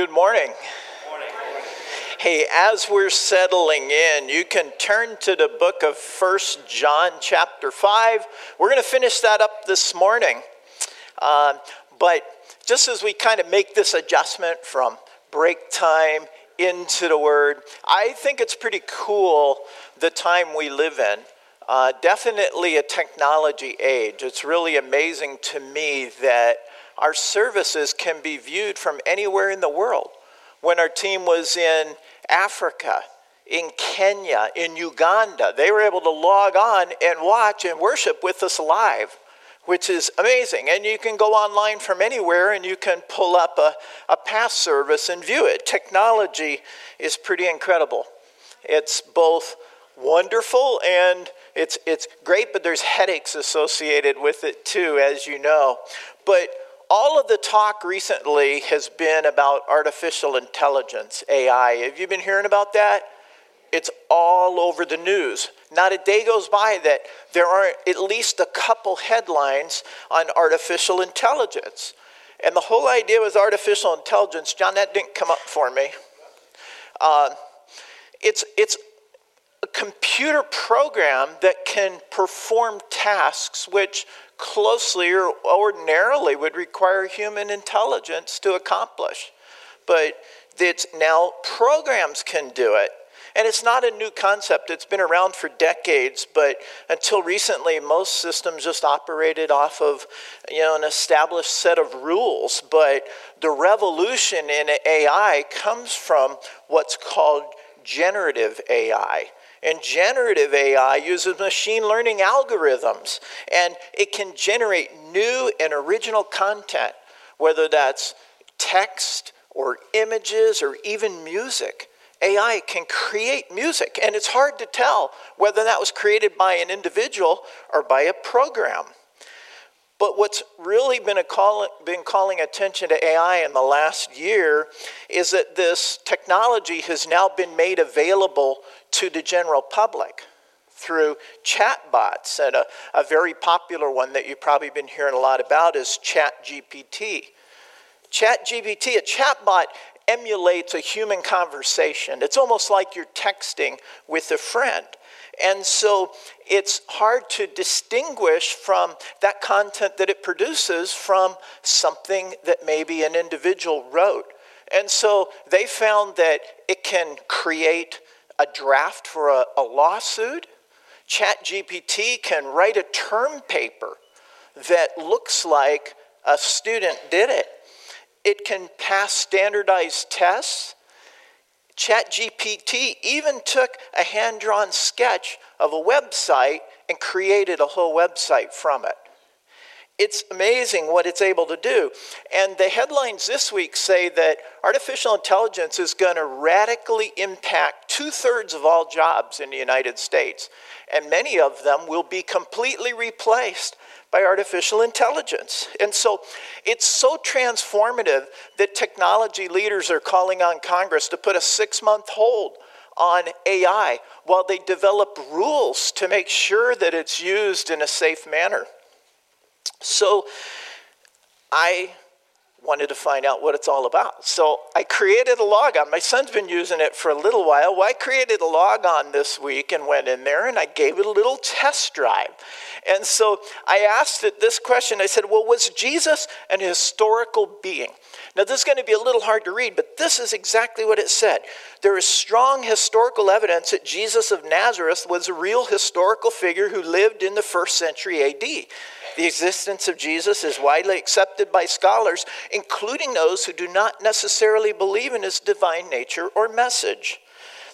good morning. Hey, as we're settling in, you can turn to the book of First John, chapter 5. We're going to finish that up this morning. Uh, but just as we kind of make this adjustment from break time into the word, I think it's pretty cool the time we live in. Uh, definitely a technology age. It's really amazing to me that our services can be viewed from anywhere in the world. When our team was in Africa, in Kenya, in Uganda. They were able to log on and watch and worship with us live, which is amazing. And you can go online from anywhere and you can pull up a, a past service and view it. Technology is pretty incredible. It's both wonderful and it's, it's great, but there's headaches associated with it too, as you know. But all of the talk recently has been about artificial intelligence, AI. Have you been hearing about that? It's all over the news. Not a day goes by that there aren't at least a couple headlines on artificial intelligence. And the whole idea was artificial intelligence. John, that didn't come up for me. Uh, it's, it's a computer program that can perform tasks which closely or ordinarily would require human intelligence to accomplish. But it's now programs can do it. And it's not a new concept, it's been around for decades, but until recently, most systems just operated off of you know, an established set of rules. But the revolution in AI comes from what's called generative AI. And generative AI uses machine learning algorithms, and it can generate new and original content, whether that's text or images or even music. AI can create music, and it's hard to tell whether that was created by an individual or by a program. But what's really been, call, been calling attention to AI in the last year is that this technology has now been made available to the general public through chatbots. And a, a very popular one that you've probably been hearing a lot about is ChatGPT. ChatGPT, a chatbot emulates a human conversation. It's almost like you're texting with a friend. And so it's hard to distinguish from that content that it produces from something that maybe an individual wrote. And so they found that it can create a draft for a, a lawsuit. ChatGPT can write a term paper that looks like a student did it. It can pass standardized tests. ChatGPT even took a hand drawn sketch of a website and created a whole website from it. It's amazing what it's able to do. And the headlines this week say that artificial intelligence is going to radically impact two thirds of all jobs in the United States. And many of them will be completely replaced by artificial intelligence. And so it's so transformative that technology leaders are calling on Congress to put a six month hold on AI while they develop rules to make sure that it's used in a safe manner. So I wanted to find out what it's all about. So I created a log on. My son's been using it for a little while. Well, I created a log on this week and went in there and I gave it a little test drive. And so I asked it this question. I said, Well, was Jesus an historical being? Now, this is going to be a little hard to read, but this is exactly what it said. There is strong historical evidence that Jesus of Nazareth was a real historical figure who lived in the first century AD. The existence of Jesus is widely accepted by scholars, including those who do not necessarily believe in his divine nature or message.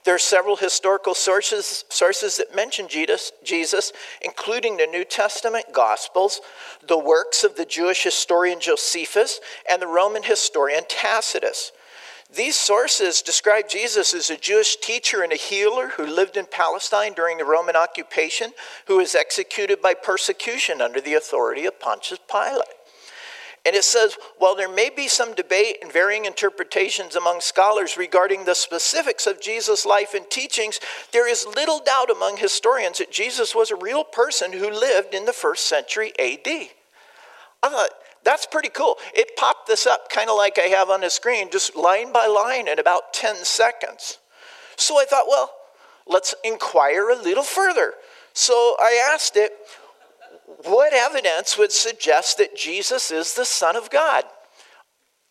There are several historical sources, sources that mention Jesus, Jesus, including the New Testament Gospels, the works of the Jewish historian Josephus, and the Roman historian Tacitus. These sources describe Jesus as a Jewish teacher and a healer who lived in Palestine during the Roman occupation, who was executed by persecution under the authority of Pontius Pilate. And it says, while there may be some debate and varying interpretations among scholars regarding the specifics of Jesus' life and teachings, there is little doubt among historians that Jesus was a real person who lived in the first century AD. I thought, That's pretty cool. It popped this up kind of like I have on the screen, just line by line in about 10 seconds. So I thought, well, let's inquire a little further. So I asked it, what evidence would suggest that Jesus is the Son of God?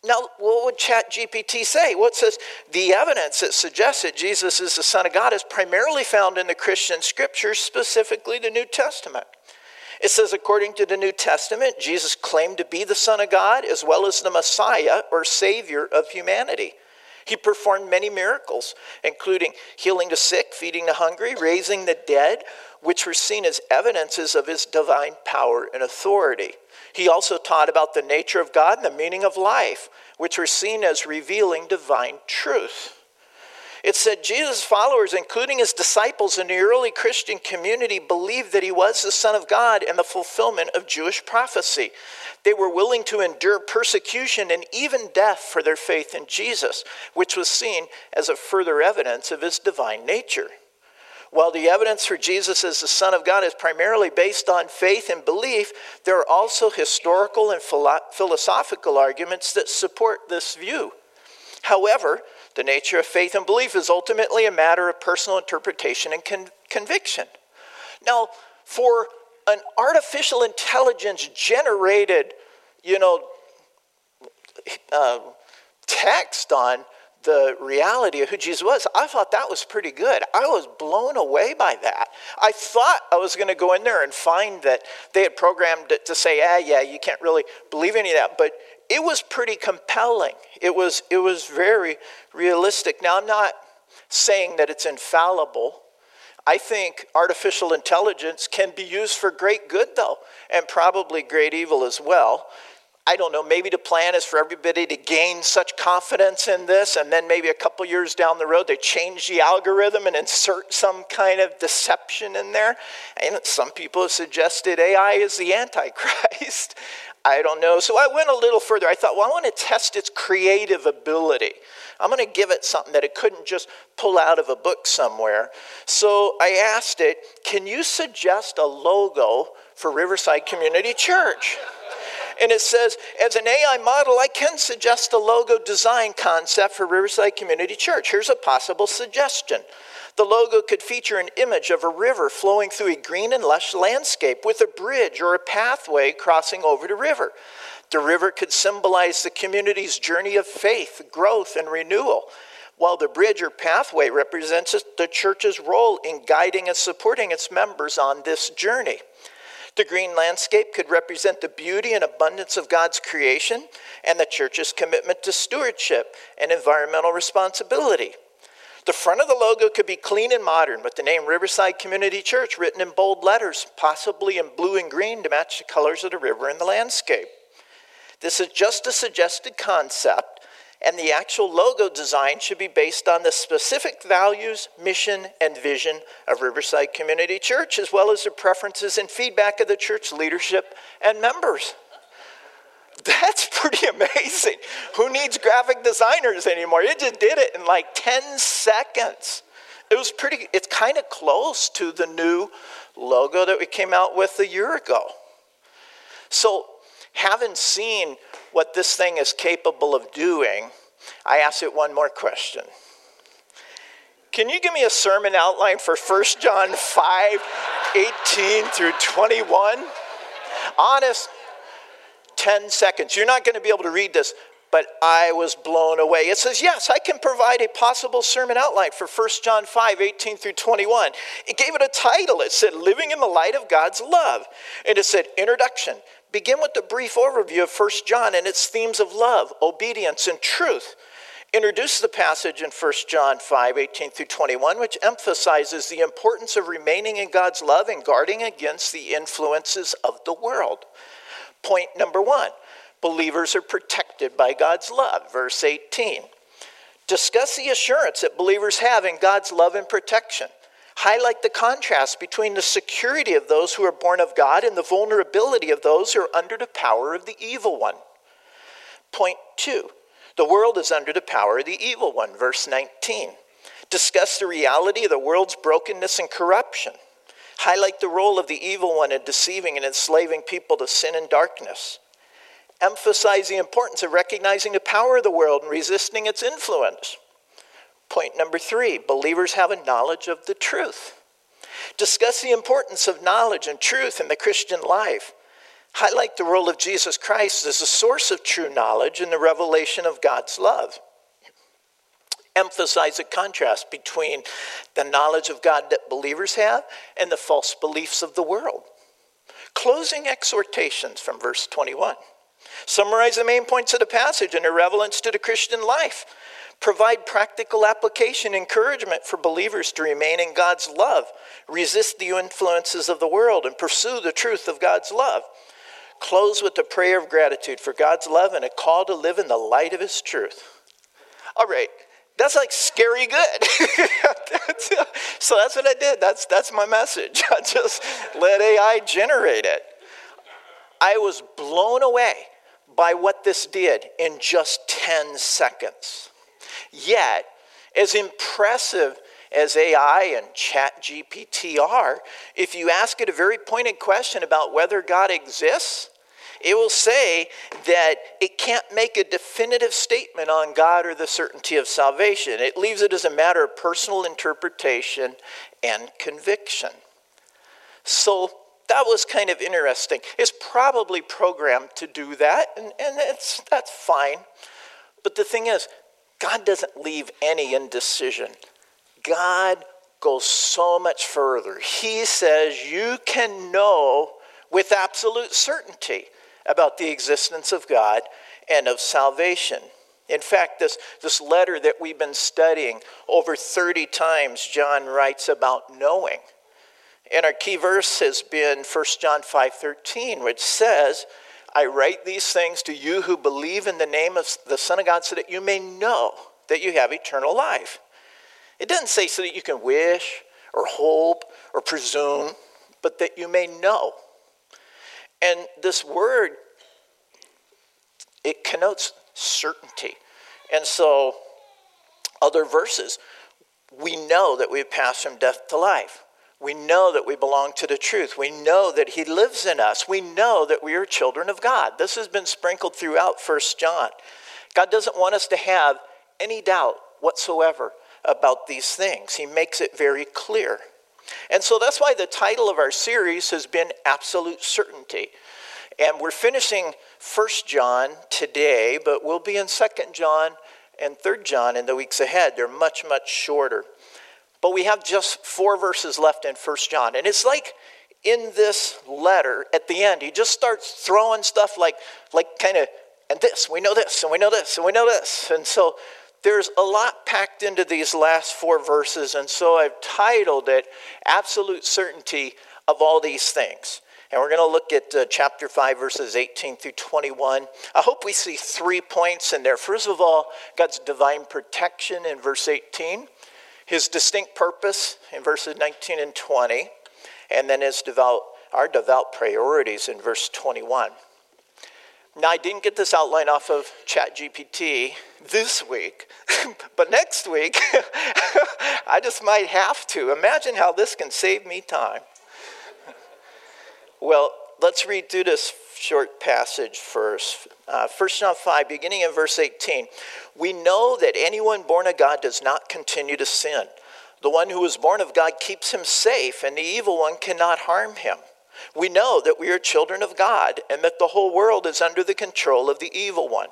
Now, what would ChatGPT say? What says the evidence that suggests that Jesus is the Son of God is primarily found in the Christian scriptures, specifically the New Testament. It says, according to the New Testament, Jesus claimed to be the Son of God as well as the Messiah or Savior of humanity. He performed many miracles, including healing the sick, feeding the hungry, raising the dead, which were seen as evidences of his divine power and authority. He also taught about the nature of God and the meaning of life, which were seen as revealing divine truth. It said Jesus' followers, including his disciples in the early Christian community, believed that he was the Son of God and the fulfillment of Jewish prophecy. They were willing to endure persecution and even death for their faith in Jesus, which was seen as a further evidence of his divine nature. While the evidence for Jesus as the Son of God is primarily based on faith and belief, there are also historical and philosophical arguments that support this view. However, the nature of faith and belief is ultimately a matter of personal interpretation and con- conviction. Now, for an artificial intelligence generated, you know, uh, text on the reality of who Jesus was, I thought that was pretty good. I was blown away by that. I thought I was going to go in there and find that they had programmed it to say, ah, yeah, you can't really believe any of that. But it was pretty compelling. It was, it was very realistic. Now, I'm not saying that it's infallible. I think artificial intelligence can be used for great good, though, and probably great evil as well. I don't know, maybe the plan is for everybody to gain such confidence in this, and then maybe a couple years down the road they change the algorithm and insert some kind of deception in there. And some people have suggested AI is the Antichrist. I don't know. So I went a little further. I thought, well, I want to test its creative ability. I'm going to give it something that it couldn't just pull out of a book somewhere. So I asked it, can you suggest a logo for Riverside Community Church? And it says, as an AI model, I can suggest a logo design concept for Riverside Community Church. Here's a possible suggestion. The logo could feature an image of a river flowing through a green and lush landscape with a bridge or a pathway crossing over the river. The river could symbolize the community's journey of faith, growth, and renewal, while the bridge or pathway represents the church's role in guiding and supporting its members on this journey. The green landscape could represent the beauty and abundance of God's creation and the church's commitment to stewardship and environmental responsibility. The front of the logo could be clean and modern with the name Riverside Community Church written in bold letters, possibly in blue and green to match the colors of the river and the landscape. This is just a suggested concept, and the actual logo design should be based on the specific values, mission, and vision of Riverside Community Church, as well as the preferences and feedback of the church leadership and members. That's pretty amazing. Who needs graphic designers anymore? It just did it in like 10 seconds. It was pretty, it's kind of close to the new logo that we came out with a year ago. So, having seen what this thing is capable of doing, I ask it one more question. Can you give me a sermon outline for 1 John 5 18 through 21? Honest, 10 seconds. You're not going to be able to read this, but I was blown away. It says, Yes, I can provide a possible sermon outline for 1 John 5 18 through 21. It gave it a title. It said, Living in the Light of God's Love. And it said, Introduction. Begin with a brief overview of 1 John and its themes of love, obedience, and truth. Introduce the passage in 1 John 5 18 through 21, which emphasizes the importance of remaining in God's love and guarding against the influences of the world. Point number one believers are protected by God's love. Verse 18. Discuss the assurance that believers have in God's love and protection. Highlight the contrast between the security of those who are born of God and the vulnerability of those who are under the power of the evil one. Point two the world is under the power of the evil one. Verse 19. Discuss the reality of the world's brokenness and corruption highlight the role of the evil one in deceiving and enslaving people to sin and darkness. emphasize the importance of recognizing the power of the world and resisting its influence. Point number three believers have a knowledge of the truth. Discuss the importance of knowledge and truth in the Christian life. Highlight the role of Jesus Christ as a source of true knowledge and the revelation of God's love. Emphasize a contrast between the knowledge of God that believers have and the false beliefs of the world. Closing exhortations from verse 21. Summarize the main points of the passage and their relevance to the Christian life. Provide practical application encouragement for believers to remain in God's love, resist the influences of the world, and pursue the truth of God's love. Close with a prayer of gratitude for God's love and a call to live in the light of His truth. All right, that's like scary good. so that's what I did. That's, that's my message. I just let AI generate it. I was blown away by what this did in just 10 seconds. Yet, as impressive as AI and Chat GPT are, if you ask it a very pointed question about whether God exists, it will say that it can't make a definitive statement on God or the certainty of salvation. It leaves it as a matter of personal interpretation and conviction. So that was kind of interesting. It's probably programmed to do that, and, and it's, that's fine. But the thing is, God doesn't leave any indecision. God goes so much further. He says you can know with absolute certainty about the existence of God and of salvation. In fact, this, this letter that we've been studying, over 30 times, John writes about knowing. And our key verse has been 1 John 5:13, which says, I write these things to you who believe in the name of the Son of God so that you may know that you have eternal life. It doesn't say so that you can wish or hope or presume, but that you may know. And this word, it connotes certainty. And so, other verses, we know that we've passed from death to life. We know that we belong to the truth. We know that He lives in us. We know that we are children of God. This has been sprinkled throughout First John. God doesn't want us to have any doubt whatsoever about these things, He makes it very clear. And so that's why the title of our series has been Absolute Certainty. And we're finishing First John today, but we'll be in Second John and Third John in the weeks ahead. They're much, much shorter. But we have just four verses left in First John. And it's like in this letter at the end, he just starts throwing stuff like, like kind of, and this, we know this, and we know this, and we know this. And so there's a lot packed into these last four verses. And so I've titled it Absolute Certainty of All These Things. And we're going to look at uh, chapter 5, verses 18 through 21. I hope we see three points in there. First of all, God's divine protection in verse 18 his distinct purpose in verses 19 and 20, and then his devout, our devout priorities in verse 21. Now, I didn't get this outline off of ChatGPT this week, but next week, I just might have to. Imagine how this can save me time. Well, let's read through this short passage first. Uh, 1 John 5, beginning in verse 18. We know that anyone born of God does not continue to sin. The one who is born of God keeps him safe, and the evil one cannot harm him. We know that we are children of God, and that the whole world is under the control of the evil one.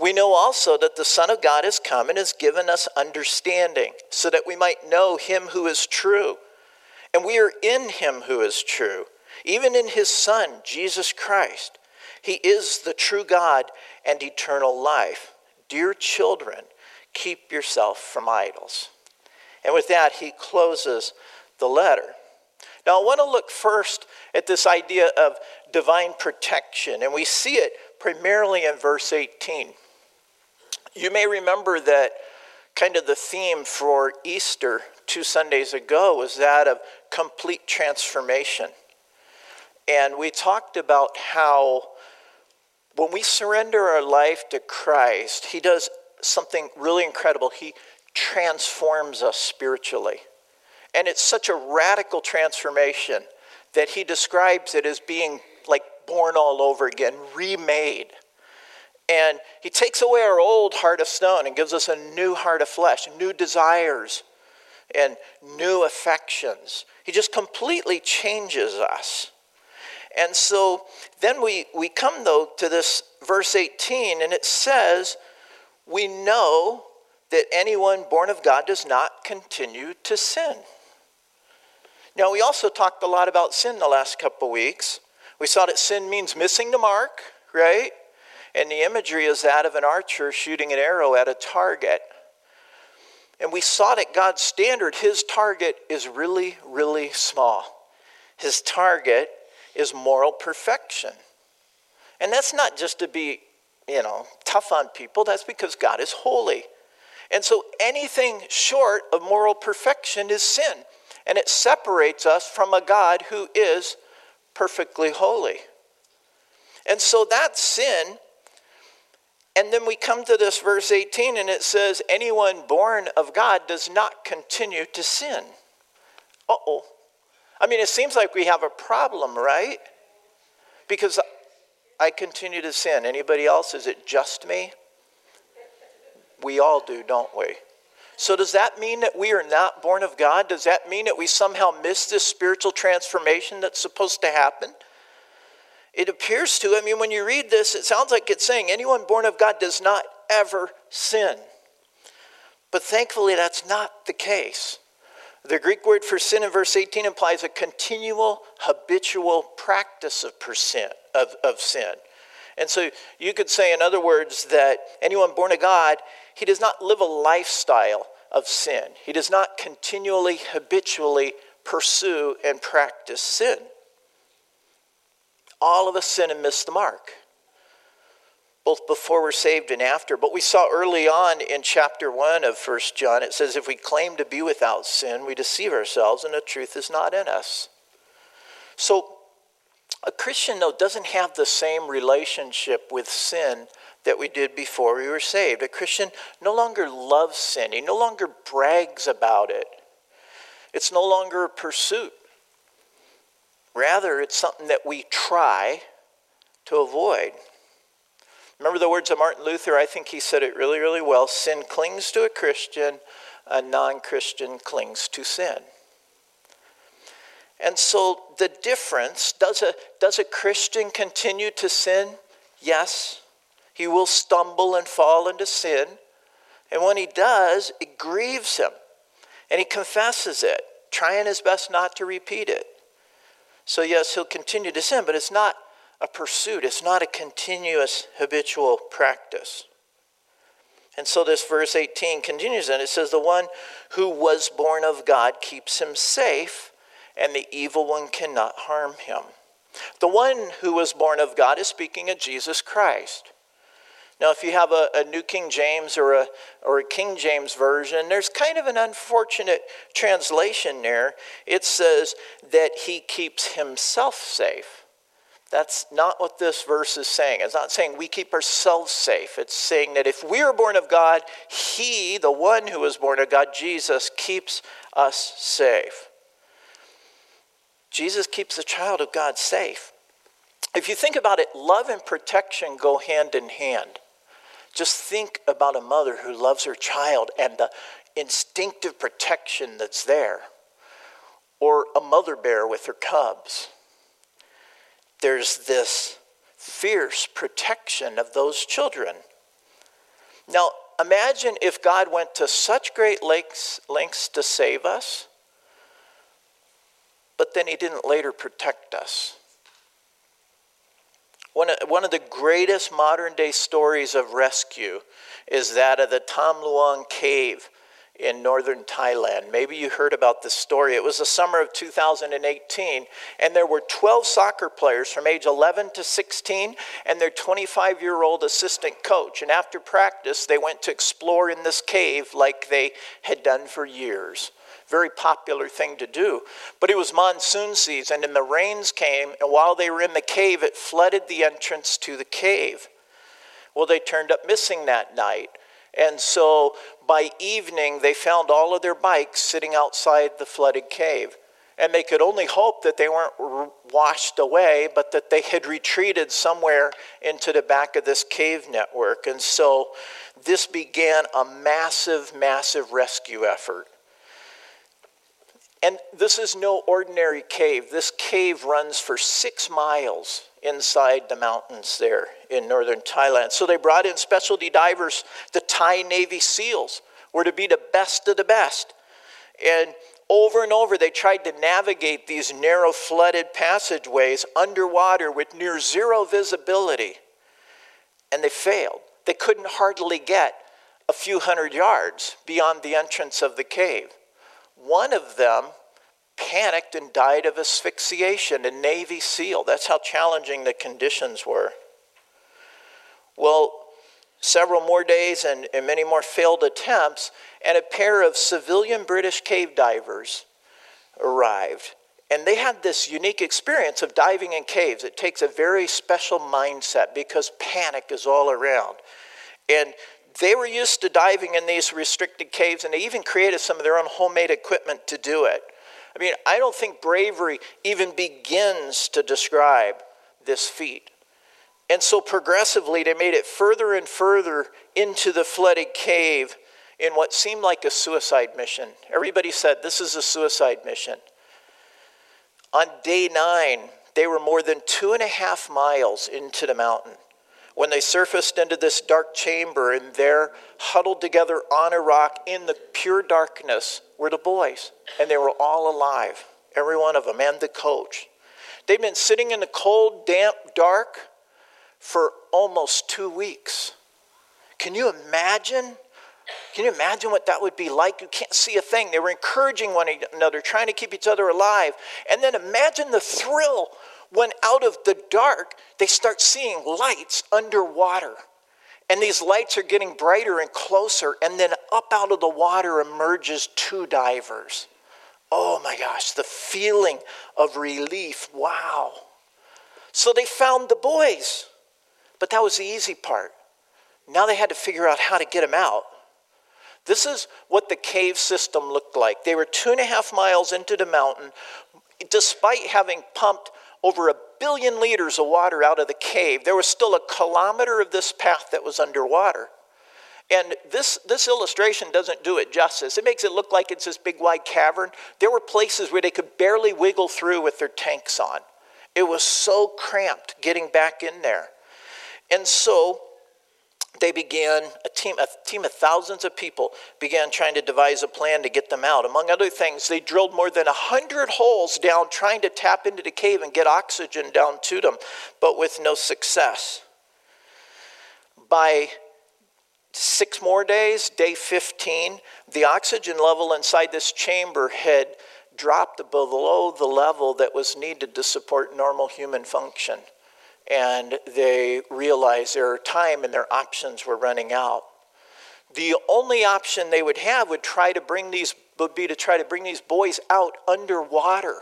We know also that the Son of God has come and has given us understanding, so that we might know him who is true. And we are in him who is true even in his Son, Jesus Christ. He is the true God and eternal life. Dear children, keep yourself from idols. And with that, he closes the letter. Now, I want to look first at this idea of divine protection, and we see it primarily in verse 18. You may remember that kind of the theme for Easter two Sundays ago was that of complete transformation. And we talked about how when we surrender our life to Christ, He does something really incredible. He transforms us spiritually. And it's such a radical transformation that He describes it as being like born all over again, remade. And he takes away our old heart of stone and gives us a new heart of flesh, new desires, and new affections. He just completely changes us. And so then we, we come, though, to this verse 18, and it says, We know that anyone born of God does not continue to sin. Now, we also talked a lot about sin the last couple weeks. We saw that sin means missing the mark, right? And the imagery is that of an archer shooting an arrow at a target. And we saw that God's standard, his target is really, really small. His target is moral perfection. And that's not just to be, you know, tough on people, that's because God is holy. And so anything short of moral perfection is sin. And it separates us from a God who is perfectly holy. And so that's sin. And then we come to this verse 18 and it says, Anyone born of God does not continue to sin. Uh oh. I mean, it seems like we have a problem, right? Because I continue to sin. Anybody else? Is it just me? We all do, don't we? So, does that mean that we are not born of God? Does that mean that we somehow miss this spiritual transformation that's supposed to happen? It appears to. I mean, when you read this, it sounds like it's saying anyone born of God does not ever sin. But thankfully, that's not the case. The Greek word for sin in verse 18 implies a continual, habitual practice of, sin, of, of sin. And so you could say, in other words, that anyone born of God he does not live a lifestyle of sin. He does not continually, habitually pursue and practice sin. All of us sin and miss the mark, both before we're saved and after. But we saw early on in chapter 1 of 1 John, it says, If we claim to be without sin, we deceive ourselves and the truth is not in us. So, a Christian, though, doesn't have the same relationship with sin that we did before we were saved. A Christian no longer loves sin, he no longer brags about it. It's no longer a pursuit. Rather, it's something that we try to avoid. Remember the words of Martin Luther? I think he said it really, really well. Sin clings to a Christian, a non Christian clings to sin. And so the difference does a, does a Christian continue to sin? Yes. He will stumble and fall into sin. And when he does, it grieves him. And he confesses it, trying his best not to repeat it. So, yes, he'll continue to sin, but it's not a pursuit, it's not a continuous habitual practice. And so, this verse 18 continues, and it says, The one who was born of God keeps him safe, and the evil one cannot harm him. The one who was born of God is speaking of Jesus Christ. Now, if you have a, a, New King James or a, or a King James version, there's kind of an unfortunate translation there. It says that he keeps himself safe. That's not what this verse is saying. It's not saying we keep ourselves safe. It's saying that if we are born of God, he, the one who is born of God, Jesus, keeps us safe. Jesus keeps the child of God safe. If you think about it, love and protection go hand in hand. Just think about a mother who loves her child and the instinctive protection that's there, or a mother bear with her cubs. There's this fierce protection of those children. Now, imagine if God went to such great lengths, lengths to save us, but then he didn't later protect us. One of, one of the greatest modern day stories of rescue is that of the Tham Luang cave in northern Thailand. Maybe you heard about this story. It was the summer of 2018, and there were 12 soccer players from age 11 to 16 and their 25 year old assistant coach. And after practice, they went to explore in this cave like they had done for years very popular thing to do. But it was monsoon season, and the rains came, and while they were in the cave, it flooded the entrance to the cave. Well, they turned up missing that night. And so by evening, they found all of their bikes sitting outside the flooded cave. And they could only hope that they weren't washed away, but that they had retreated somewhere into the back of this cave network. And so this began a massive, massive rescue effort. And this is no ordinary cave. This cave runs for six miles inside the mountains there in northern Thailand. So they brought in specialty divers. The Thai Navy SEALs were to be the best of the best. And over and over, they tried to navigate these narrow, flooded passageways underwater with near zero visibility. And they failed. They couldn't hardly get a few hundred yards beyond the entrance of the cave. One of them panicked and died of asphyxiation, a Navy SEAL. That's how challenging the conditions were. Well, several more days and, and many more failed attempts, and a pair of civilian British cave divers arrived. And they had this unique experience of diving in caves. It takes a very special mindset because panic is all around. And they were used to diving in these restricted caves, and they even created some of their own homemade equipment to do it. I mean, I don't think bravery even begins to describe this feat. And so progressively, they made it further and further into the flooded cave in what seemed like a suicide mission. Everybody said, This is a suicide mission. On day nine, they were more than two and a half miles into the mountain when they surfaced into this dark chamber, and there, huddled together on a rock in the pure darkness, were the boys. And they were all alive, every one of them, and the coach. They'd been sitting in the cold, damp, dark for almost two weeks. Can you imagine? Can you imagine what that would be like? You can't see a thing. They were encouraging one another, trying to keep each other alive. And then imagine the thrill when out of the dark, they start seeing lights underwater. And these lights are getting brighter and closer, and then up out of the water emerges two divers. Oh my gosh, the feeling of relief. Wow. So they found the boys, but that was the easy part. Now they had to figure out how to get them out. This is what the cave system looked like. They were two and a half miles into the mountain, despite having pumped over a billion liters of water out of the cave, there was still a kilometer of this path that was underwater. And this, this illustration doesn't do it justice. It makes it look like it's this big wide cavern. There were places where they could barely wiggle through with their tanks on. It was so cramped getting back in there. And so they began, a team, a team of thousands of people began trying to devise a plan to get them out. Among other things, they drilled more than 100 holes down trying to tap into the cave and get oxygen down to them, but with no success. By six more days, day 15, the oxygen level inside this chamber had dropped below the level that was needed to support normal human function and they realized their time and their options were running out. The only option they would have would try to bring these would be to try to bring these boys out underwater.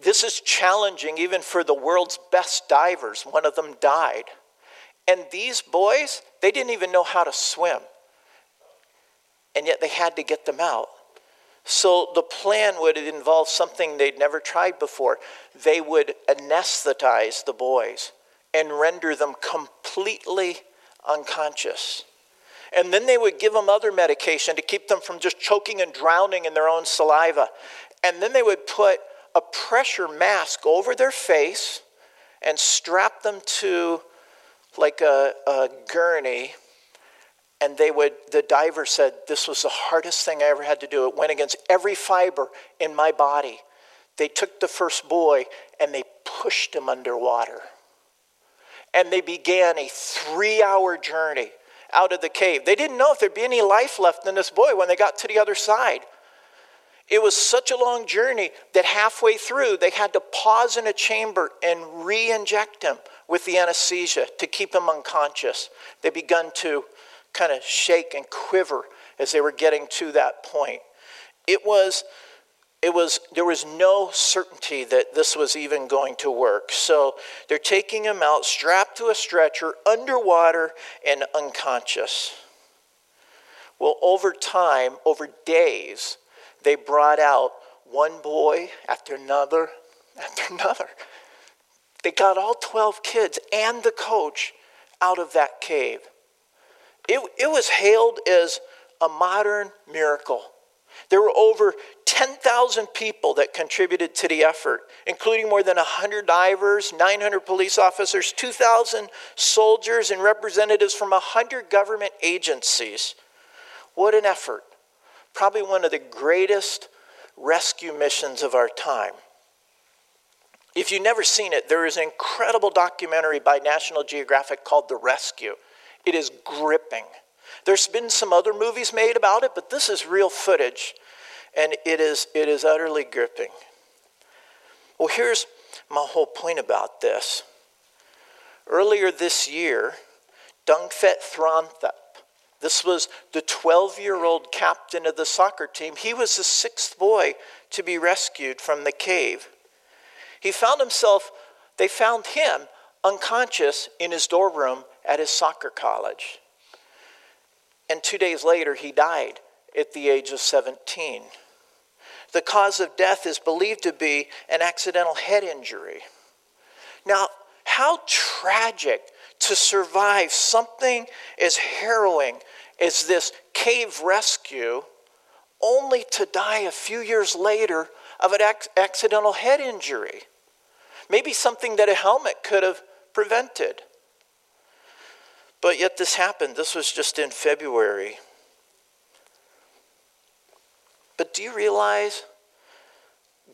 This is challenging even for the world's best divers. One of them died. And these boys, they didn't even know how to swim. And yet they had to get them out. So the plan would involve something they'd never tried before. They would anesthetize the boys and render them completely unconscious. And then they would give them other medication to keep them from just choking and drowning in their own saliva. And then they would put a pressure mask over their face and strap them to like a, a gurney and they would the diver said this was the hardest thing i ever had to do. It went against every fiber in my body. They took the first boy and they pushed him underwater. And they began a three hour journey out of the cave. They didn't know if there'd be any life left in this boy when they got to the other side. It was such a long journey that halfway through they had to pause in a chamber and re-inject him with the anesthesia to keep him unconscious. They begun to kind of shake and quiver as they were getting to that point. It was, it was, there was no certainty that this was even going to work. So they're taking him out, strapped to a stretcher, underwater, and unconscious. Well, over time, over days, they brought out one boy after another after another. They got all 12 kids and the coach out of that cave. It, it was hailed as a modern miracle. There were over 10,000 people that contributed to the effort, including more than 100 divers, 900 police officers, 2,000 soldiers, and representatives from 100 government agencies. What an effort! Probably one of the greatest rescue missions of our time. If you've never seen it, there is an incredible documentary by National Geographic called The Rescue. It is gripping. There's been some other movies made about it, but this is real footage, and it is, it is utterly gripping. Well, here's my whole point about this. Earlier this year, Duangphet Promthep, this was the 12 year old captain of the soccer team. He was the sixth boy to be rescued from the cave. He found himself, they found him unconscious in his dorm room at his soccer college. And two days later, he died at the age of 17. The cause of death is believed to be an accidental head injury. Now, how tragic to survive something as harrowing as this cave rescue, only to die a few years later of an accidental head injury. Maybe something that a helmet could have prevented. But yet, this happened. This was just in February. But do you realize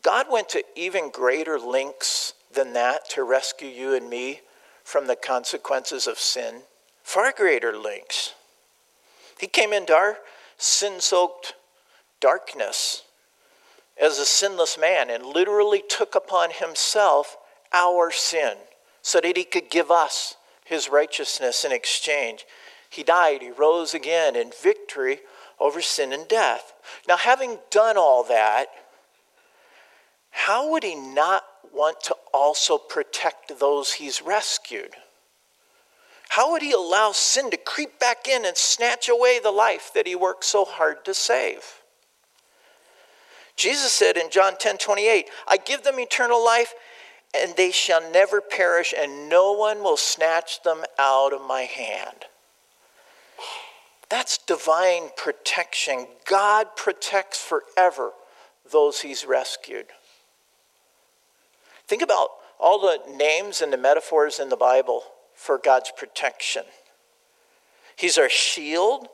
God went to even greater lengths than that to rescue you and me from the consequences of sin? Far greater lengths. He came into our sin soaked darkness as a sinless man and literally took upon himself our sin so that he could give us his righteousness in exchange. He died, he rose again in victory over sin and death. Now, having done all that, how would he not want to also protect those he's rescued? How would he allow sin to creep back in and snatch away the life that he worked so hard to save? Jesus said in John 10 28, I give them eternal life, and they shall never perish, and no one will snatch them out of my hand. That's divine protection. God protects forever those he's rescued. Think about all the names and the metaphors in the Bible for God's protection. He's our shield,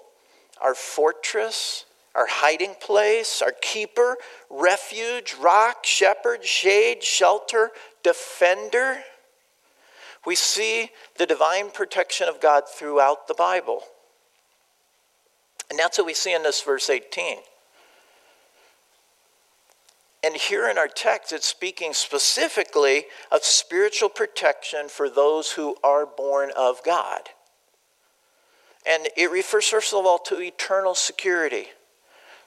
our fortress, our hiding place, our keeper, refuge, rock, shepherd, shade, shelter, defender. We see the divine protection of God throughout the Bible. And that's what we see in this verse 18. And here in our text, it's speaking specifically of spiritual protection for those who are born of God. And it refers, first of all, to eternal security.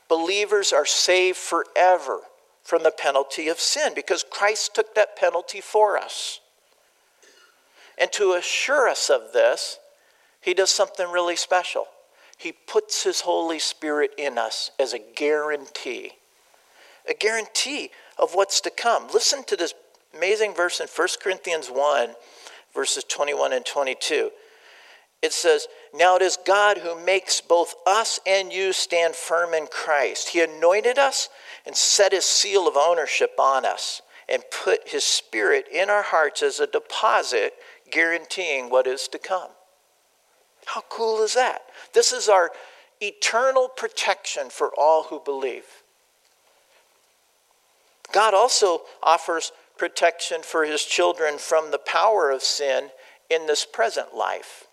Believers are saved forever from the penalty of sin because Christ took that penalty for us. And to assure us of this, he does something really special. He puts his Holy Spirit in us as a guarantee, a guarantee of what's to come. Listen to this amazing verse in 1 Corinthians 1, verses 21 and 22 it says, Now it is God who makes both us and you stand firm in Christ. He anointed us and set his seal of ownership on us and put his spirit in our hearts as a deposit guaranteeing what is to come. How cool is that? This is our eternal protection for all who believe. God also offers protection for his children from the power of sin in this present life.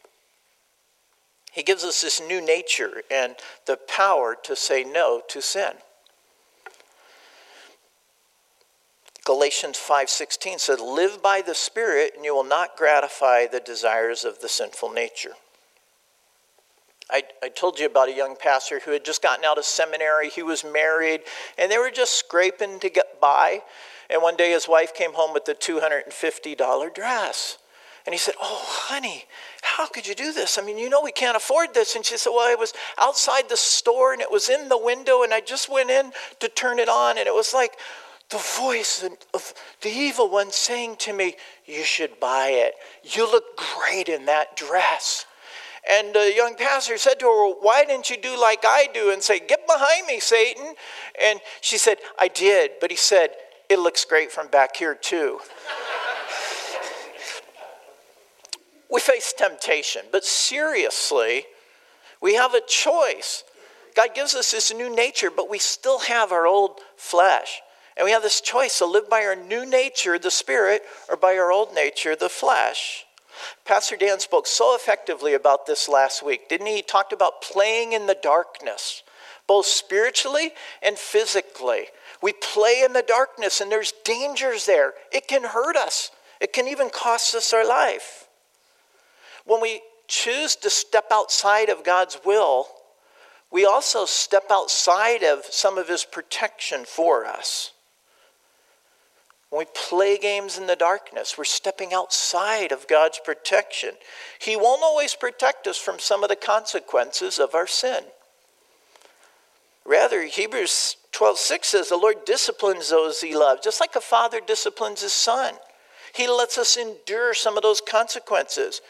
He gives us this new nature and the power to say no to sin. Galatians 5:16 says, "Live by the Spirit, and you will not gratify the desires of the sinful nature." I, I told you about a young pastor who had just gotten out of seminary. He was married, and they were just scraping to get by. And one day his wife came home with a $250 dress. And he said, Oh, honey, how could you do this? I mean, you know we can't afford this. And she said, Well, I was outside the store and it was in the window and I just went in to turn it on. And it was like the voice of the evil one saying to me, You should buy it. You look great in that dress. And the young pastor said to her, Why didn't you do like I do and say, Get behind me, Satan? And she said, I did. But he said, It looks great from back here, too. We face temptation, but seriously, we have a choice. God gives us this new nature, but we still have our old flesh. And we have this choice to live by our new nature, the spirit, or by our old nature, the flesh. Pastor Dan spoke so effectively about this last week, didn't he? He talked about playing in the darkness, both spiritually and physically. We play in the darkness, and there's dangers there. It can hurt us, it can even cost us our life. When we choose to step outside of God's will, we also step outside of some of His protection for us. When we play games in the darkness, we're stepping outside of God's protection. He won't always protect us from some of the consequences of our sin. Rather, Hebrews 12 6 says, The Lord disciplines those he loves, just like a father disciplines his son. He lets us endure some of those consequences.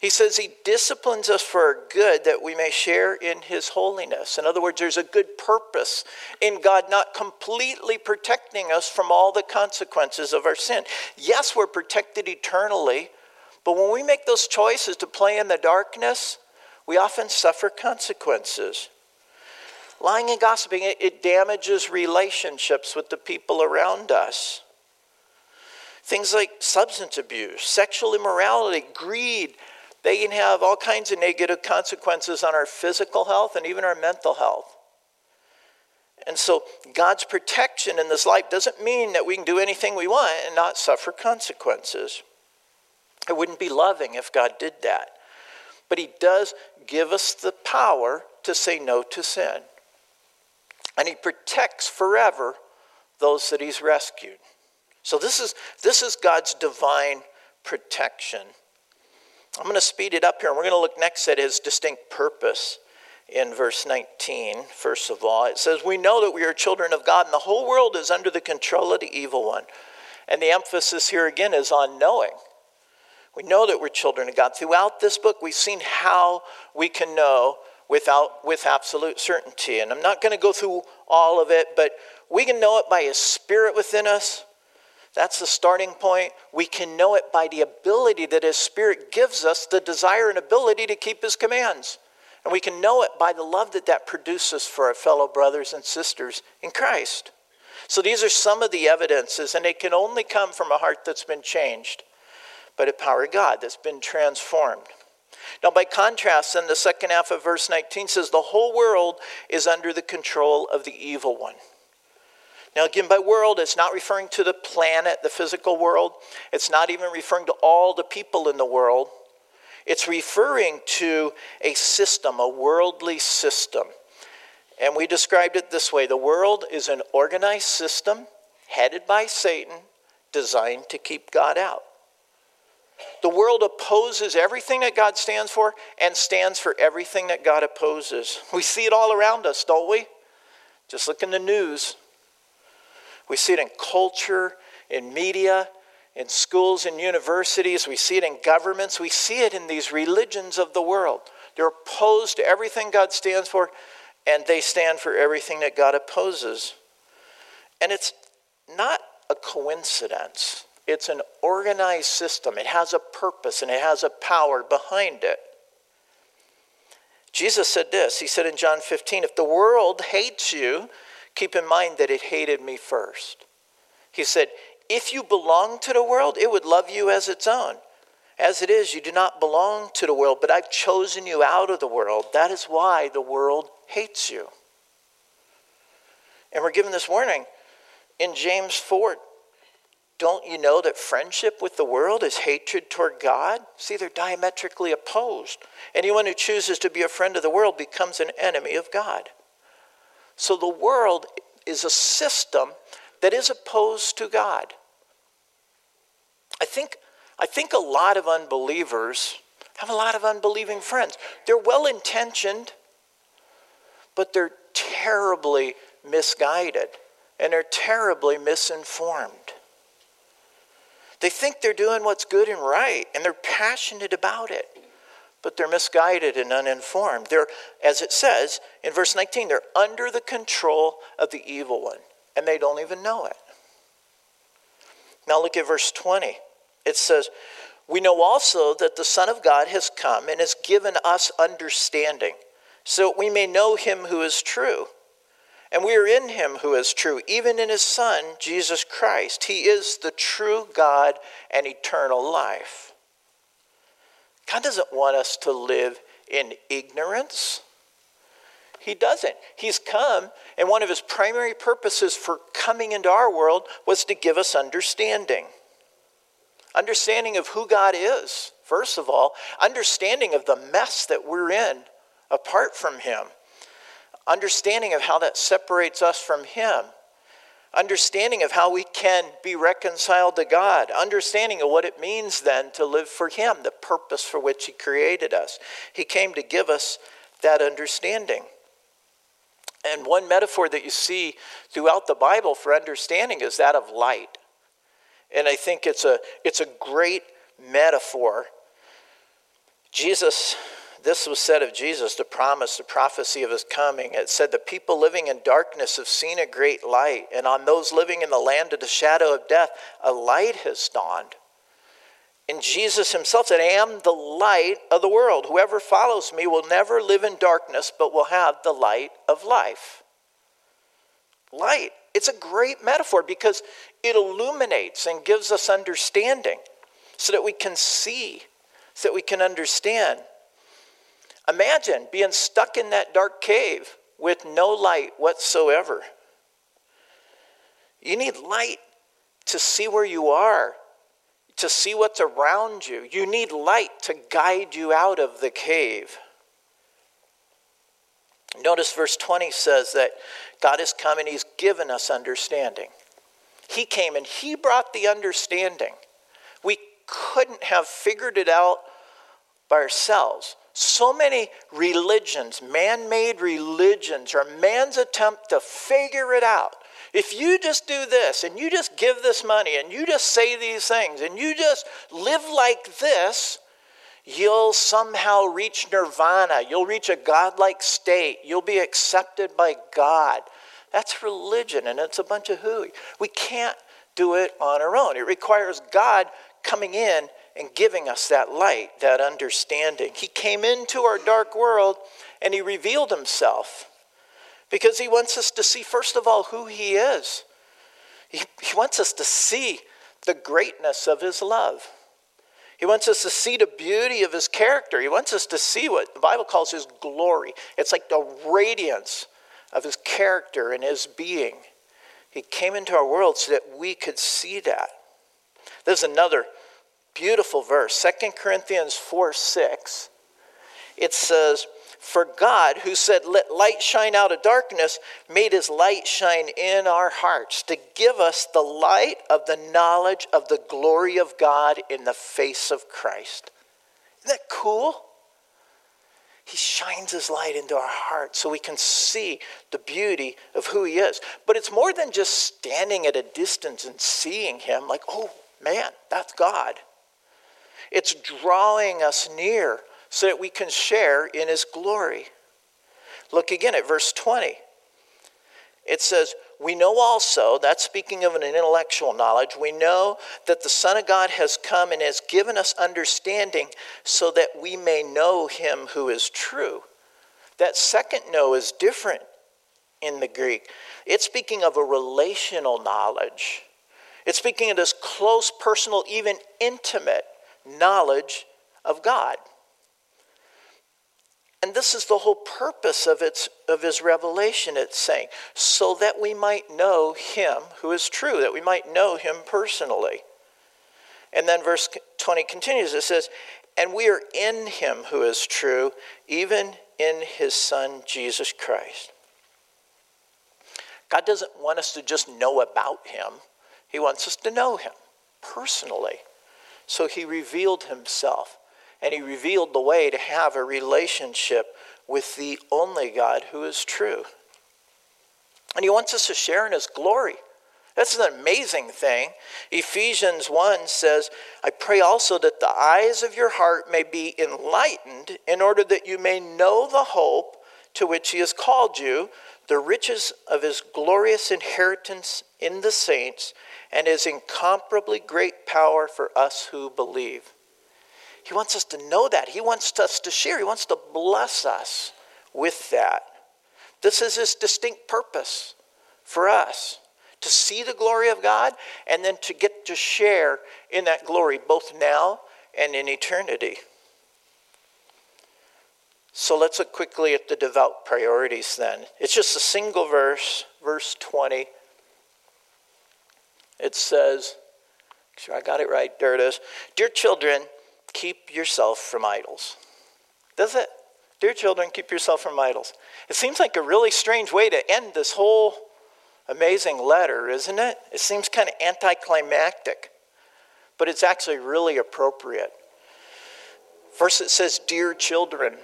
He says he disciplines us for our good that we may share in his holiness. In other words, there's a good purpose in God not completely protecting us from all the consequences of our sin. Yes, we're protected eternally, but when we make those choices to play in the darkness, we often suffer consequences. Lying and gossiping, it, it damages relationships with the people around us. Things like substance abuse, sexual immorality, greed, they can have all kinds of negative consequences on our physical health and even our mental health. And so, God's protection in this life doesn't mean that we can do anything we want and not suffer consequences. It wouldn't be loving if God did that. But He does give us the power to say no to sin. And He protects forever those that He's rescued. So, this is, this is God's divine protection. I'm going to speed it up here. and We're going to look next at his distinct purpose in verse 19. First of all, it says, We know that we are children of God, and the whole world is under the control of the evil one. And the emphasis here again is on knowing. We know that we're children of God. Throughout this book, we've seen how we can know without with absolute certainty. And I'm not going to go through all of it, but we can know it by his spirit within us. That's the starting point. We can know it by the ability that His Spirit gives us, the desire and ability to keep His commands. And we can know it by the love that that produces for our fellow brothers and sisters in Christ. So these are some of the evidences, and it can only come from a heart that's been changed by the power of God, that's been transformed. Now, by contrast, then the second half of verse 19 says, The whole world is under the control of the evil one. Now, again, by world, it's not referring to the planet, the physical world. It's not even referring to all the people in the world. It's referring to a system, a worldly system. And we described it this way the world is an organized system headed by Satan designed to keep God out. The world opposes everything that God stands for and stands for everything that God opposes. We see it all around us, don't we? Just look in the news. We see it in culture, in media, in schools and universities. We see it in governments. We see it in these religions of the world. They're opposed to everything God stands for, and they stand for everything that God opposes. And it's not a coincidence, it's an organized system. It has a purpose and it has a power behind it. Jesus said this He said in John 15, If the world hates you, keep in mind that it hated me first. He said, If you belong to the world, it would love you as its own. As it is, you do not belong to the world, but I've chosen you out of the world. That is why the world hates you. And we're given this warning in James 4 don't you know that friendship with the world is hatred toward God? See, they're diametrically opposed. Anyone who chooses to be a friend of the world becomes an enemy of God. So the world is a system that is opposed to God. I think I think a lot of unbelievers have a lot of unbelieving friends. They're well intentioned, but they're terribly misguided and they're terribly misinformed. They think they're doing what's good and right, and they're passionate about it, but they're misguided and uninformed. They're, as it says in verse 19, they're under the control of the evil one, and they don't even know it. Now look at verse 20. It says, We know also that the Son of God has come and has given us understanding, so we may know him who is true. And we are in him who is true, even in his Son, Jesus Christ. He is the true God and eternal life. God doesn't want us to live in ignorance. He doesn't. He's come, and one of his primary purposes for coming into our world was to give us understanding. Understanding of who God is, first of all, understanding of the mess that we're in apart from him understanding of how that separates us from Him, understanding of how we can be reconciled to God, understanding of what it means then to live for Him, the purpose for which He created us. He came to give us that understanding. And one metaphor that you see throughout the Bible for understanding is that of light. And I think it's a, it's a great metaphor. Jesus this was said of Jesus, the promise, the prophecy of his coming. It said, The people living in darkness have seen a great light, and on those living in the land of the shadow of death, a light has dawned. And Jesus himself said, I am the light of the world. Whoever follows me will never live in darkness, but will have the light of life. Light. It's a great metaphor because it illuminates and gives us understanding so that we can see, so that we can understand. Imagine being stuck in that dark cave with no light whatsoever. You need light to see where you are, to see what's around you. You need light to guide you out of the cave. Notice verse 20 says that God has come and He's given us understanding. He came and He brought the understanding. We couldn't have figured it out by ourselves. So many religions, man made religions, are man's attempt to figure it out. If you just do this and you just give this money and you just say these things and you just live like this, you'll somehow reach nirvana. You'll reach a godlike state. You'll be accepted by God. That's religion and it's a bunch of hooey. We can't do it on our own. It requires God coming in and giving us that light, that understanding. He came into our dark world and he revealed himself because he wants us to see, first of all, who he is. He, he wants us to see the greatness of his love. He wants us to see the beauty of his character. He wants us to see what the Bible calls his glory. It's like the radiance of his character and his being. He came into our world so that we could see that. There's another beautiful verse, 2 Corinthians 4 6. It says, For God, who said, Let light shine out of darkness, made his light shine in our hearts to give us the light of the knowledge of the glory of God in the face of Christ. Isn't that cool? He shines his light into our hearts so we can see the beauty of who he is. But it's more than just standing at a distance and seeing him like, oh man, that's God. It's drawing us near so that we can share in his glory. Look again at verse 20. It says, We know also, that's speaking of an intellectual knowledge, we know that the Son of God has come and has given us understanding so that we may know him who is true. That second know is different in the Greek. It's speaking of a relational knowledge. It's speaking of this close, personal, even intimate knowledge of God. And this is the whole purpose of, its, of his revelation, it's saying, so that we might know him who is true, that we might know him personally. And then verse 20 continues it says, And we are in him who is true, even in his Son, Jesus Christ. God doesn't want us to just know about him, he wants us to know him personally So he revealed himself, and he revealed the way to have a relationship with the only God who is true. And he wants us to share in his glory. That's an amazing thing. Ephesians 1 says, I pray also that the eyes of your heart may be enlightened in order that you may know the hope to which he has called you, the riches of his glorious inheritance in the saints, and his incomparably great power for us who believe. He wants us to know that. He wants us to share. He wants to bless us with that. This is his distinct purpose for us to see the glory of God and then to get to share in that glory both now and in eternity. So let's look quickly at the devout priorities then. It's just a single verse, verse 20. It says, sure I got it right, there it is. Dear children, keep yourself from idols. Does it? Dear children, keep yourself from idols. It seems like a really strange way to end this whole amazing letter, isn't it? It seems kind of anticlimactic, but it's actually really appropriate. First, it says, Dear children.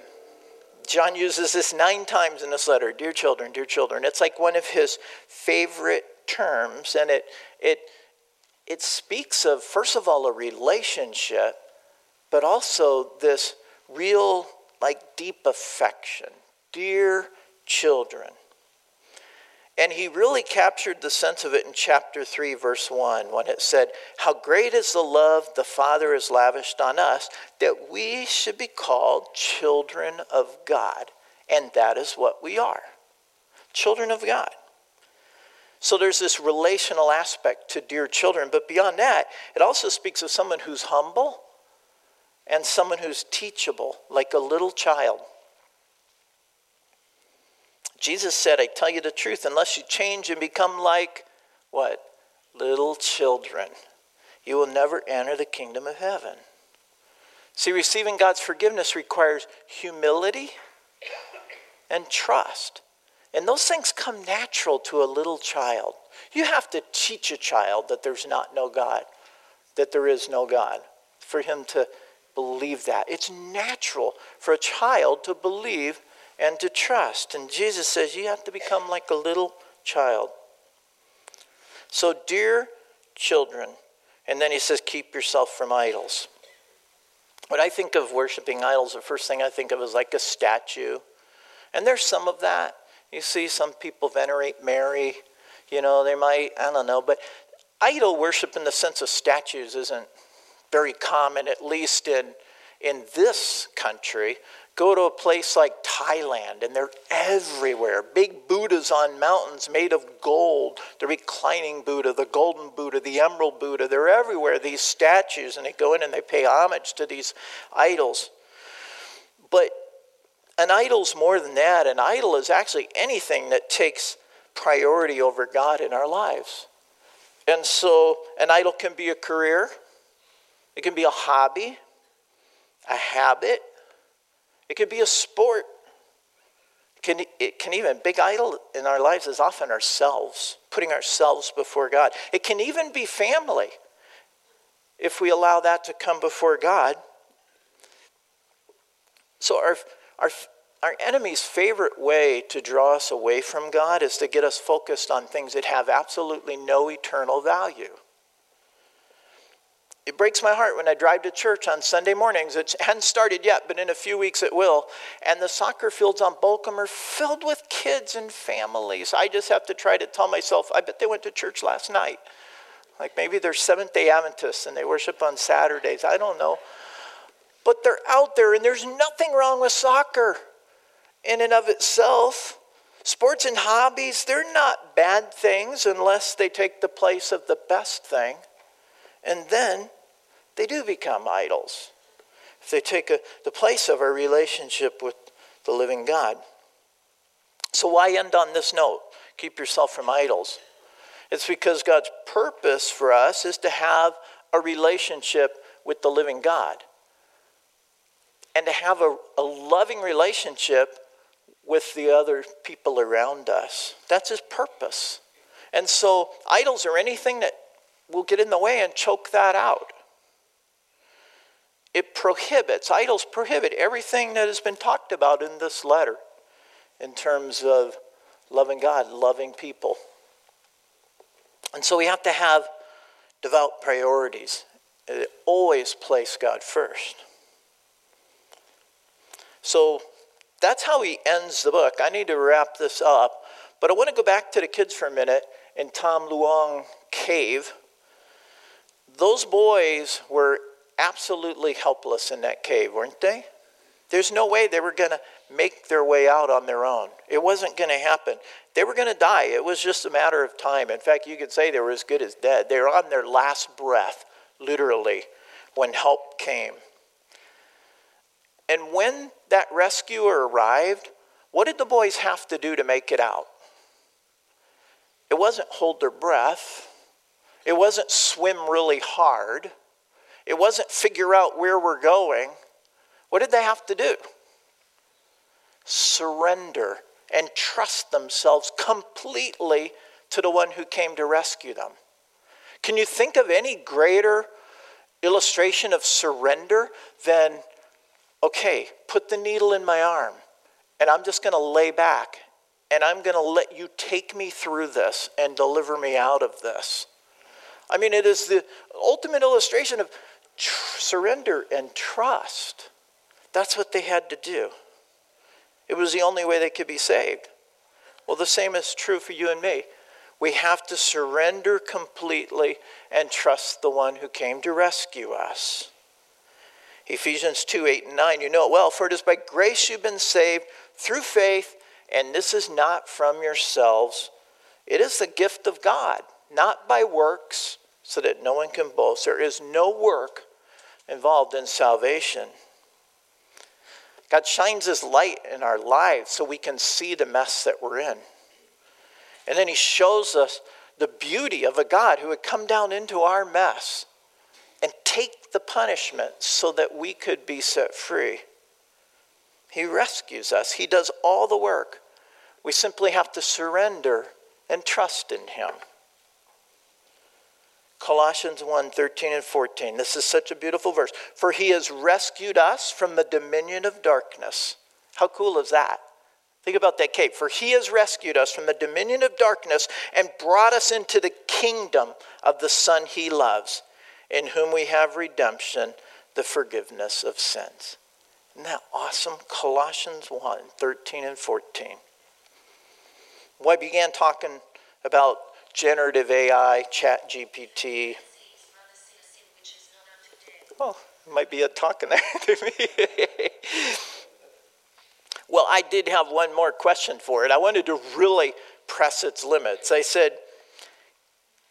John uses this nine times in this letter Dear children, dear children. It's like one of his favorite terms, and it, it, it speaks of, first of all, a relationship, but also this real, like, deep affection. Dear children. And he really captured the sense of it in chapter 3, verse 1, when it said, How great is the love the Father has lavished on us that we should be called children of God. And that is what we are children of God. So there's this relational aspect to dear children, but beyond that, it also speaks of someone who's humble and someone who's teachable, like a little child. Jesus said, I tell you the truth, unless you change and become like what? Little children, you will never enter the kingdom of heaven. See, receiving God's forgiveness requires humility and trust. And those things come natural to a little child. You have to teach a child that there's not no God, that there is no God, for him to believe that. It's natural for a child to believe and to trust. And Jesus says you have to become like a little child. So, dear children, and then he says, keep yourself from idols. When I think of worshiping idols, the first thing I think of is like a statue. And there's some of that. You see, some people venerate Mary. You know, they might, I don't know. But idol worship in the sense of statues isn't very common, at least in, in this country. Go to a place like Thailand, and they're everywhere. Big Buddhas on mountains made of gold. The reclining Buddha, the golden Buddha, the emerald Buddha, they're everywhere, these statues, and they go in and they pay homage to these idols. But an idol's more than that. An idol is actually anything that takes priority over God in our lives. And so an idol can be a career, it can be a hobby, a habit, it could be a sport. It can, it can even, big idol in our lives is often ourselves, putting ourselves before God. It can even be family if we allow that to come before God. So, our, our, our enemy's favorite way to draw us away from God is to get us focused on things that have absolutely no eternal value. It breaks my heart when I drive to church on Sunday mornings. It hadn't started yet, but in a few weeks it will. And the soccer fields on Bolcom are filled with kids and families. I just have to try to tell myself, I bet they went to church last night. Like maybe they're Seventh day Adventists and they worship on Saturdays. I don't know. But they're out there, and there's nothing wrong with soccer in and of itself. Sports and hobbies, they're not bad things unless they take the place of the best thing. And then they do become idols if they take a, the place of our relationship with the living God. So, why end on this note? Keep yourself from idols. It's because God's purpose for us is to have a relationship with the living God and to have a, a loving relationship with the other people around us. That's His purpose. And so, idols are anything that will get in the way and choke that out. it prohibits, idols prohibit everything that has been talked about in this letter in terms of loving God, loving people. And so we have to have devout priorities. Always place God first. So that's how he ends the book. I need to wrap this up, but I want to go back to the kids for a minute in Tham Luang Cave. Those boys were absolutely helpless in that cave, weren't they? There's no way they were going to make their way out on their own. It wasn't going to happen. They were going to die. It was just a matter of time. In fact, you could say they were as good as dead. They were on their last breath, literally, when help came. And when that rescuer arrived, what did the boys have to do to make it out? It wasn't hold their breath. It wasn't swim really hard. It wasn't figure out where we're going. What did they have to do? Surrender and trust themselves completely to the one who came to rescue them. Can you think of any greater illustration of surrender than, okay, put the needle in my arm and I'm just going to lay back and I'm going to let you take me through this and deliver me out of this? I mean, it is the ultimate illustration of tr- surrender and trust. That's what they had to do. It was the only way they could be saved. Well, the same is true for you and me. We have to surrender completely and trust the one who came to rescue us. Ephesians 2 8 and 9, you know it well. For it is by grace you've been saved through faith, and this is not from yourselves. It is the gift of God, not by works, so that no one can boast. There is no work involved in salvation. God shines His light in our lives so we can see the mess that we're in. And then He shows us the beauty of a God who would come down into our mess the punishment so that we could be set free. He rescues us, He does all the work. We simply have to surrender and trust in Him. Colossians 1 13 and 14. This is such a beautiful verse. For he has rescued us from the dominion of darkness. How cool is that? Think about that cape. For he has rescued us from the dominion of darkness and brought us into the kingdom of the Son he loves, in whom we have redemption, the forgiveness of sins. Isn't that awesome? Colossians 1 13 and 14. Well, I began talking about generative AI, chat GPT. Oh, might be a talking there to me. well, I did have one more question for it. I wanted to really press its limits. I said,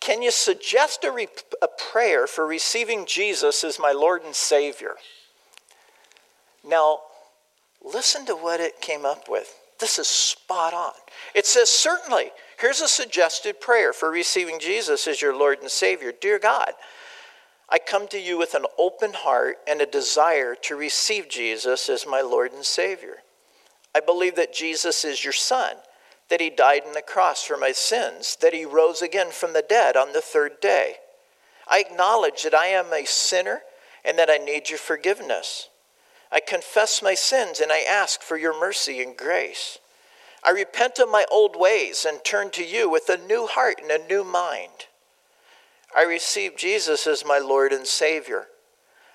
Can you suggest a, re- a prayer for receiving Jesus as my Lord and Savior? Now, listen to what it came up with. This is spot on. It says, Certainly, Here's a suggested prayer for receiving Jesus as your Lord and Savior. Dear God, I come to you with an open heart and a desire to receive Jesus as my Lord and Savior. I believe that Jesus is your Son, that He died on the cross for my sins, that He rose again from the dead on the third day. I acknowledge that I am a sinner and that I need your forgiveness. I confess my sins and I ask for your mercy and grace. I repent of my old ways and turn to you with a new heart and a new mind. I receive Jesus as my Lord and Savior.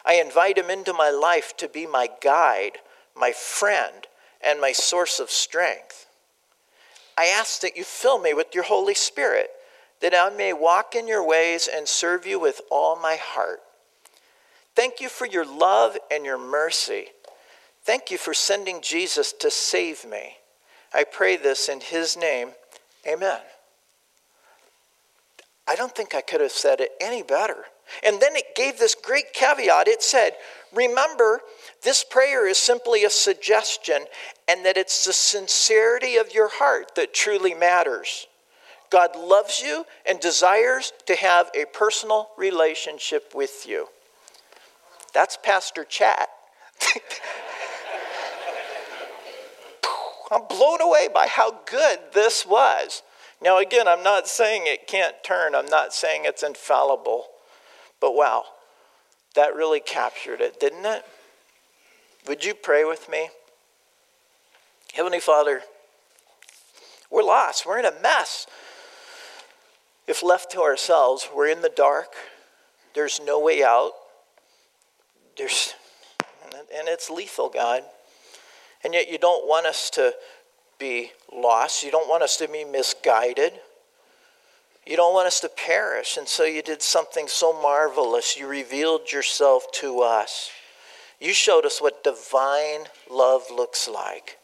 I invite him into my life to be my guide, my friend, and my source of strength. I ask that you fill me with your Holy Spirit, that I may walk in your ways and serve you with all my heart. Thank you for your love and your mercy. Thank you for sending Jesus to save me. I pray this in his name. Amen. I don't think I could have said it any better. And then it gave this great caveat. It said, Remember, this prayer is simply a suggestion, and that it's the sincerity of your heart that truly matters. God loves you and desires to have a personal relationship with you. That's Pastor Chat. I'm blown away by how good this was. Now, again, I'm not saying it can't turn, I'm not saying it's infallible, but wow, That really captured it, didn't it? Would you pray with me? Heavenly Father, we're lost. We're in a mess. If left to ourselves, we're in the dark. There's no way out. There's, and it's lethal, God. And yet, you don't want us to be lost. You don't want us to be misguided. You don't want us to perish. And so, you did something so marvelous. You revealed yourself to us. You showed us what divine love looks like.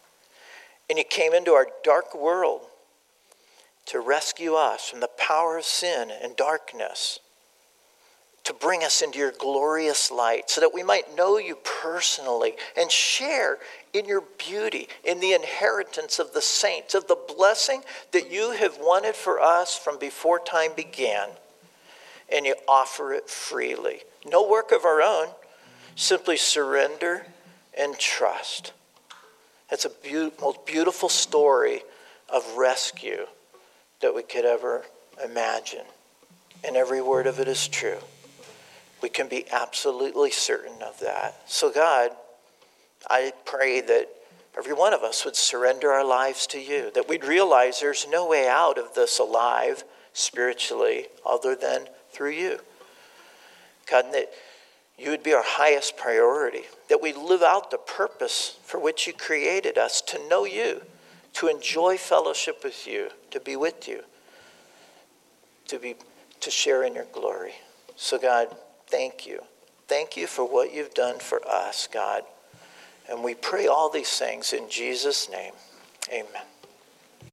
And you came into our dark world to rescue us from the power of sin and darkness to bring us into your glorious light so that we might know you personally and share in your beauty, in the inheritance of the saints, of the blessing that you have wanted for us from before time began. And you offer it freely. No work of our own, simply surrender and trust. It's a be- most beautiful story of rescue that we could ever imagine. And every word of it is true. We can be absolutely certain of that. So, God, I pray that every one of us would surrender our lives to you, that we'd realize there's no way out of this alive spiritually other than through you. God, that you would be our highest priority, that we live out the purpose for which you created us to know you, to enjoy fellowship with you, to be with you, to be to share in your glory. So God, thank you. Thank you for what you've done for us, God. And we pray all these things in Jesus' name. Amen.